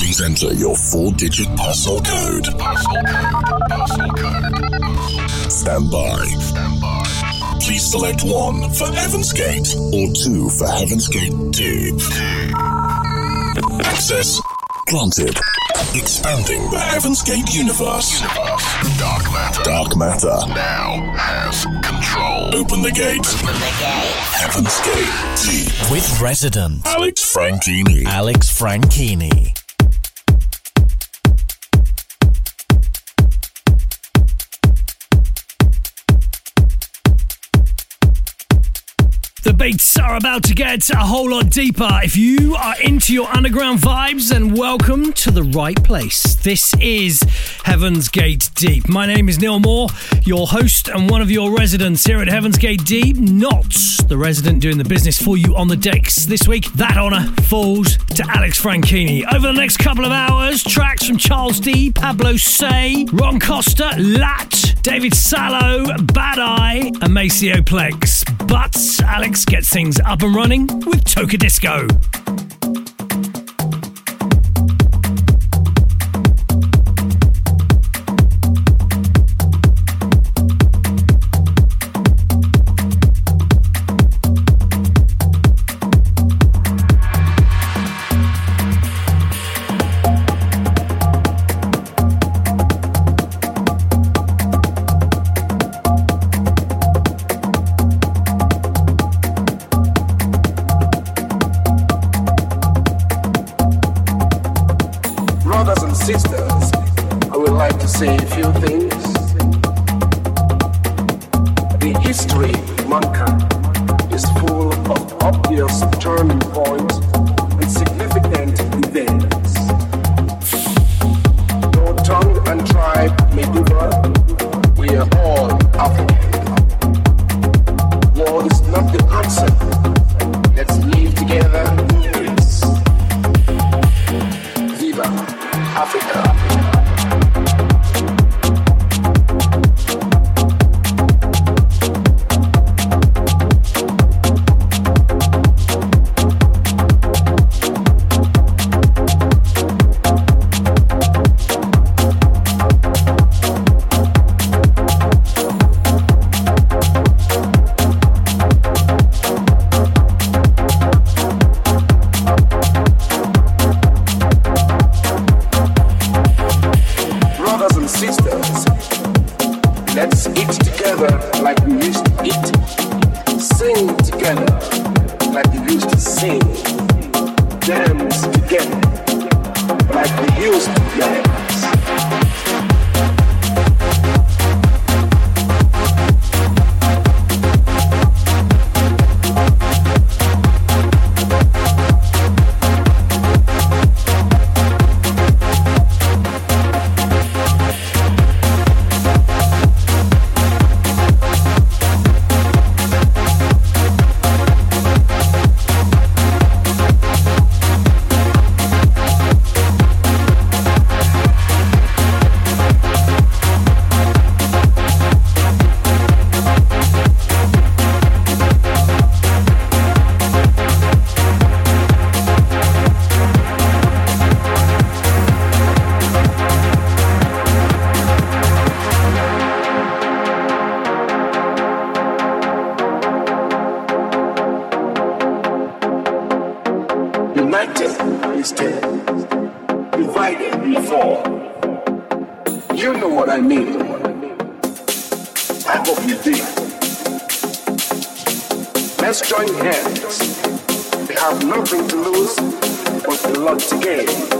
Please enter your four-digit parcel code. Parcel code. Parcel code. Stand by. Stand by. Please select one for Heaven's Gate or two for Heaven's Gate Deep. Access granted. Expanding the Heaven's Gate universe. universe. Dark matter. Dark matter now has control. Open the gate. Open the gate. Heaven's Gate Deep. With resident Alex Franchini. Alex Franchini. Beats are about to get a whole lot deeper. If you are into your underground vibes, then welcome to the right place. This is Heaven's Gate Deep. My name is Neil Moore, your host and one of your residents here at Heaven's Gate Deep. Not the resident doing the business for you on the decks this week. That honour falls to Alex Franchini. Over the next couple of hours, tracks from Charles D, Pablo Say, Ron Costa, Lat, David Sallow, Bad Eye, and Maceo Plex. But Alex gets things up and running with Toka Disco. Hands. We have nothing to lose, but a lot to gain.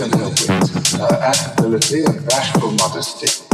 and in a uh, affability, and bashful modesty.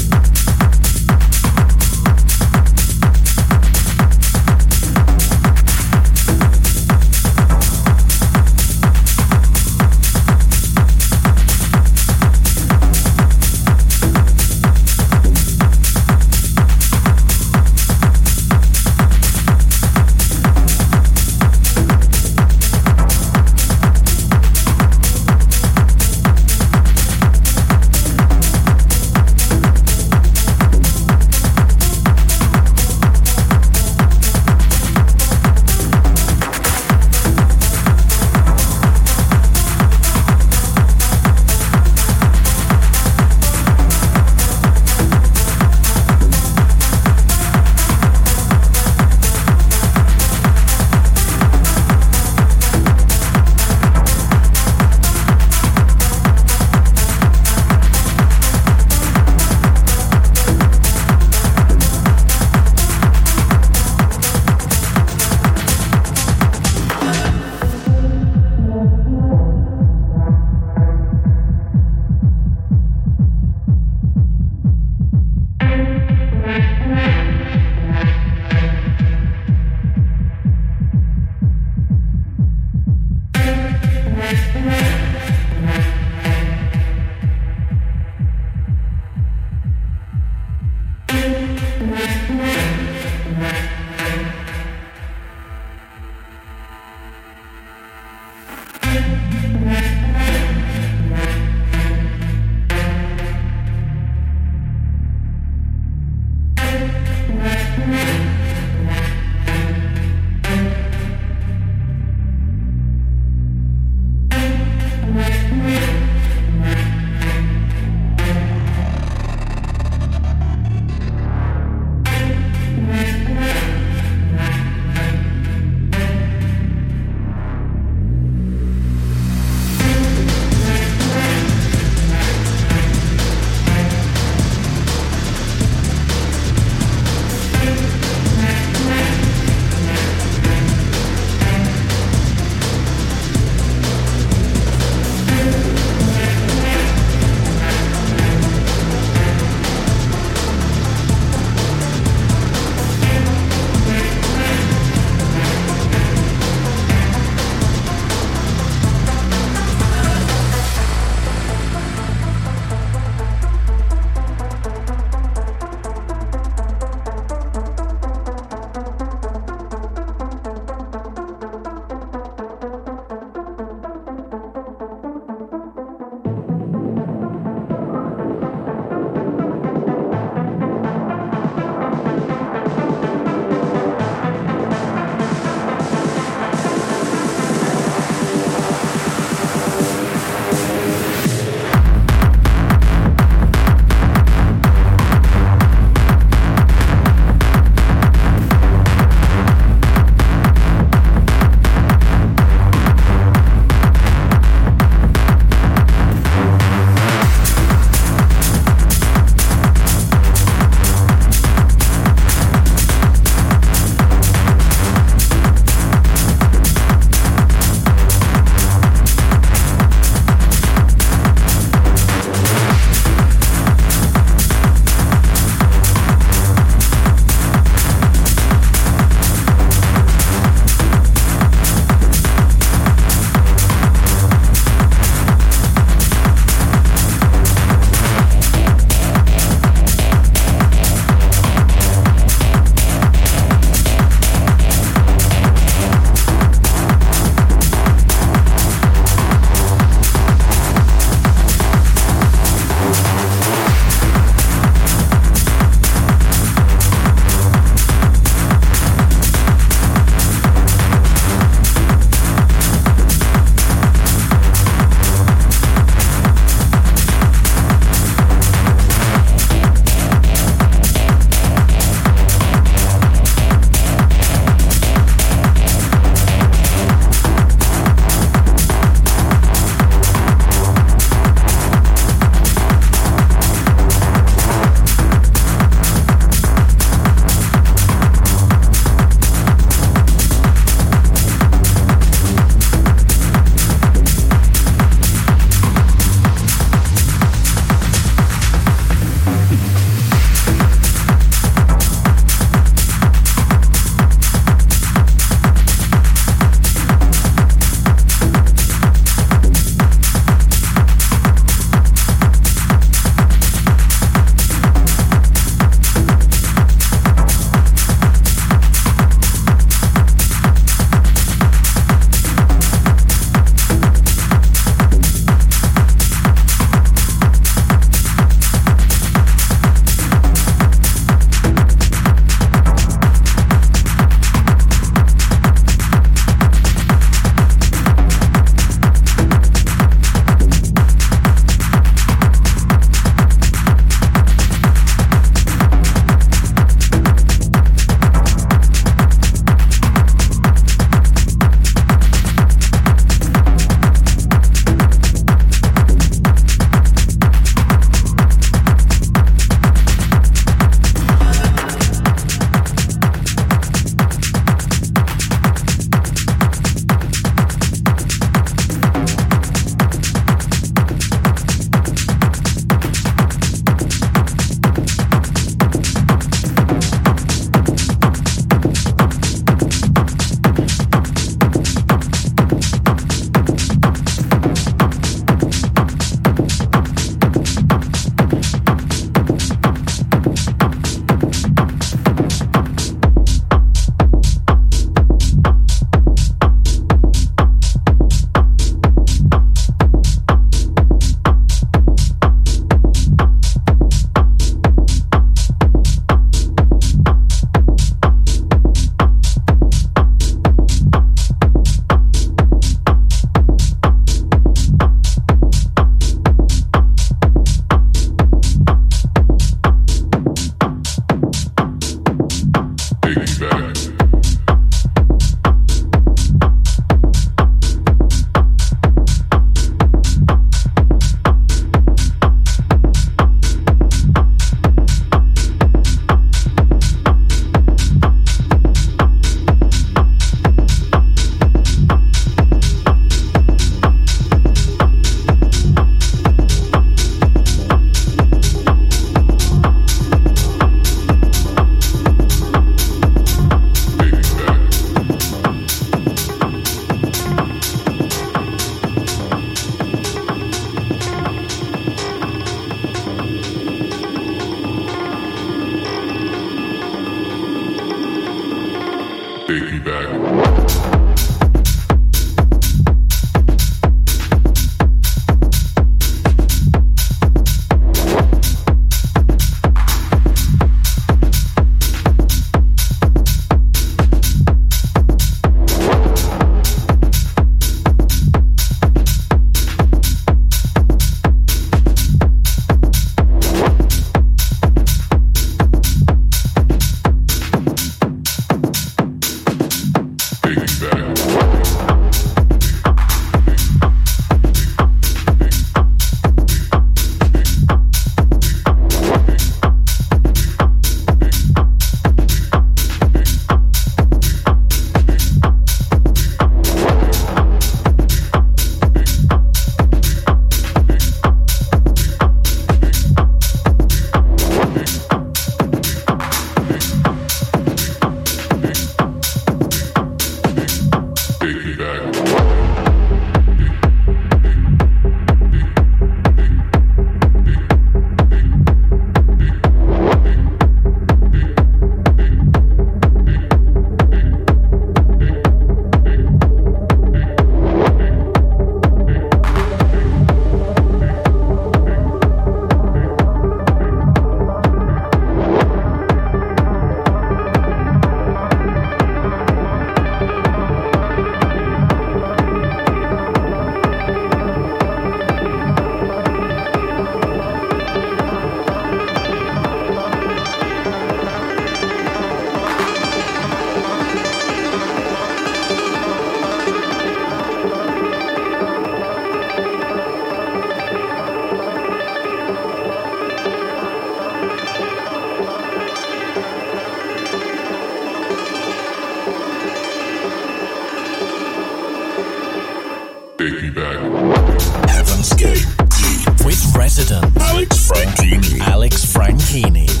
Martini.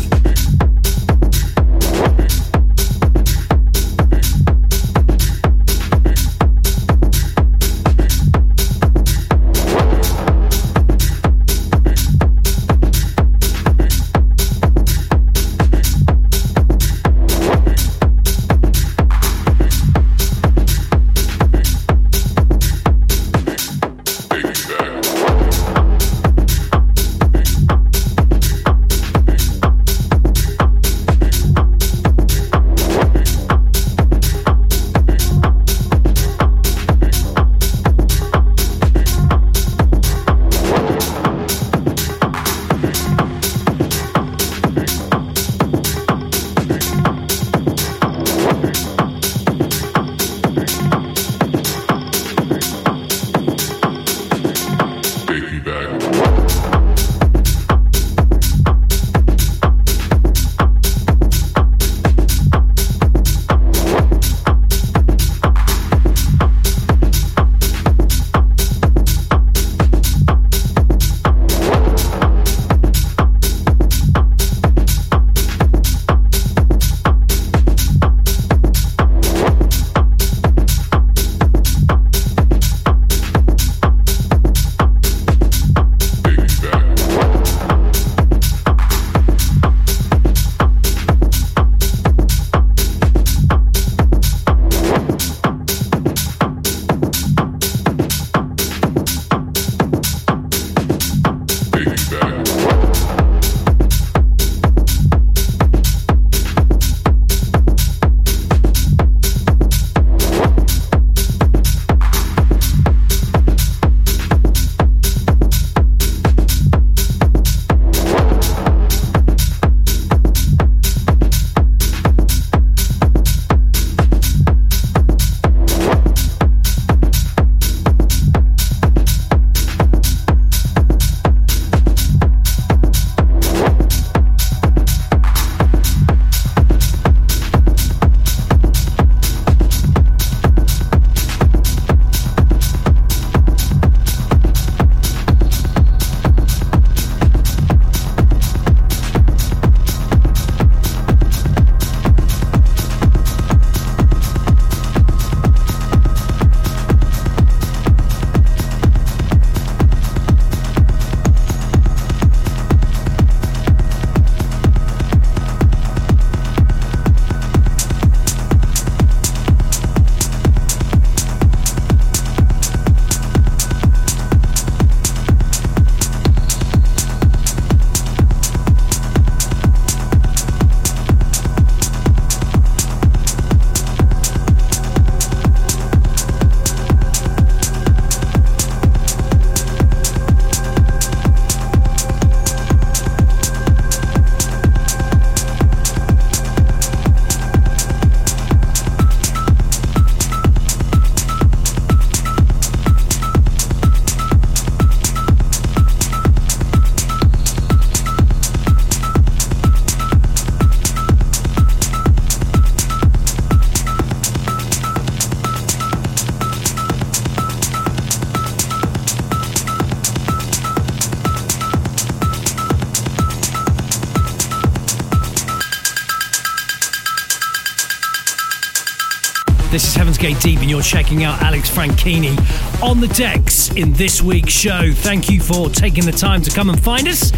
Gate Deep, and you're checking out Alex Franchini on the decks in this week's show. Thank you for taking the time to come and find us.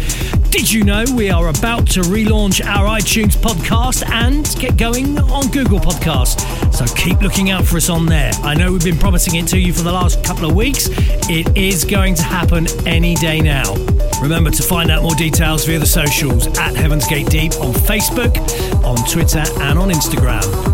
Did you know we are about to relaunch our iTunes podcast and get going on Google Podcast? So keep looking out for us on there. I know we've been promising it to you for the last couple of weeks. It is going to happen any day now. Remember to find out more details via the socials at Heaven's Gate Deep on Facebook, on Twitter, and on Instagram.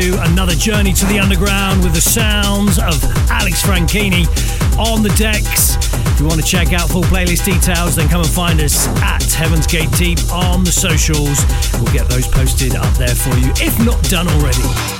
into another journey to the underground with the sounds of Alex Franchini on the decks. If you want to check out full playlist details, then come and find us at Heaven's Gate Deep on the socials. We'll get those posted up there for you, if not done already.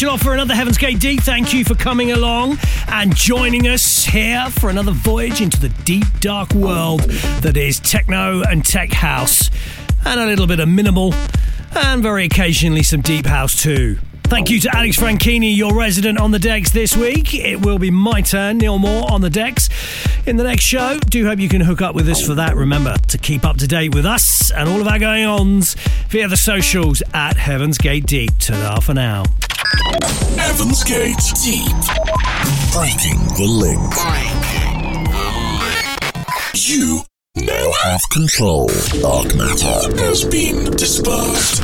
Your offer another Heaven's Gate Deep. Thank you for coming along and joining us here for another voyage into the deep, dark world that is techno and tech house, and a little bit of minimal, and very occasionally some deep house too. Thank you to Alex Franchini, your resident on the decks this week. It will be my turn, Neil Moore, on the decks in the next show. Do hope you can hook up with us for that. Remember to keep up to date with us and all of our going ons via the socials at Heaven's Gate Deep. Ta for now. Heaven's Gate Deep. Breaking the link. Breaking the link. You now have control. Dark matter has been dispersed.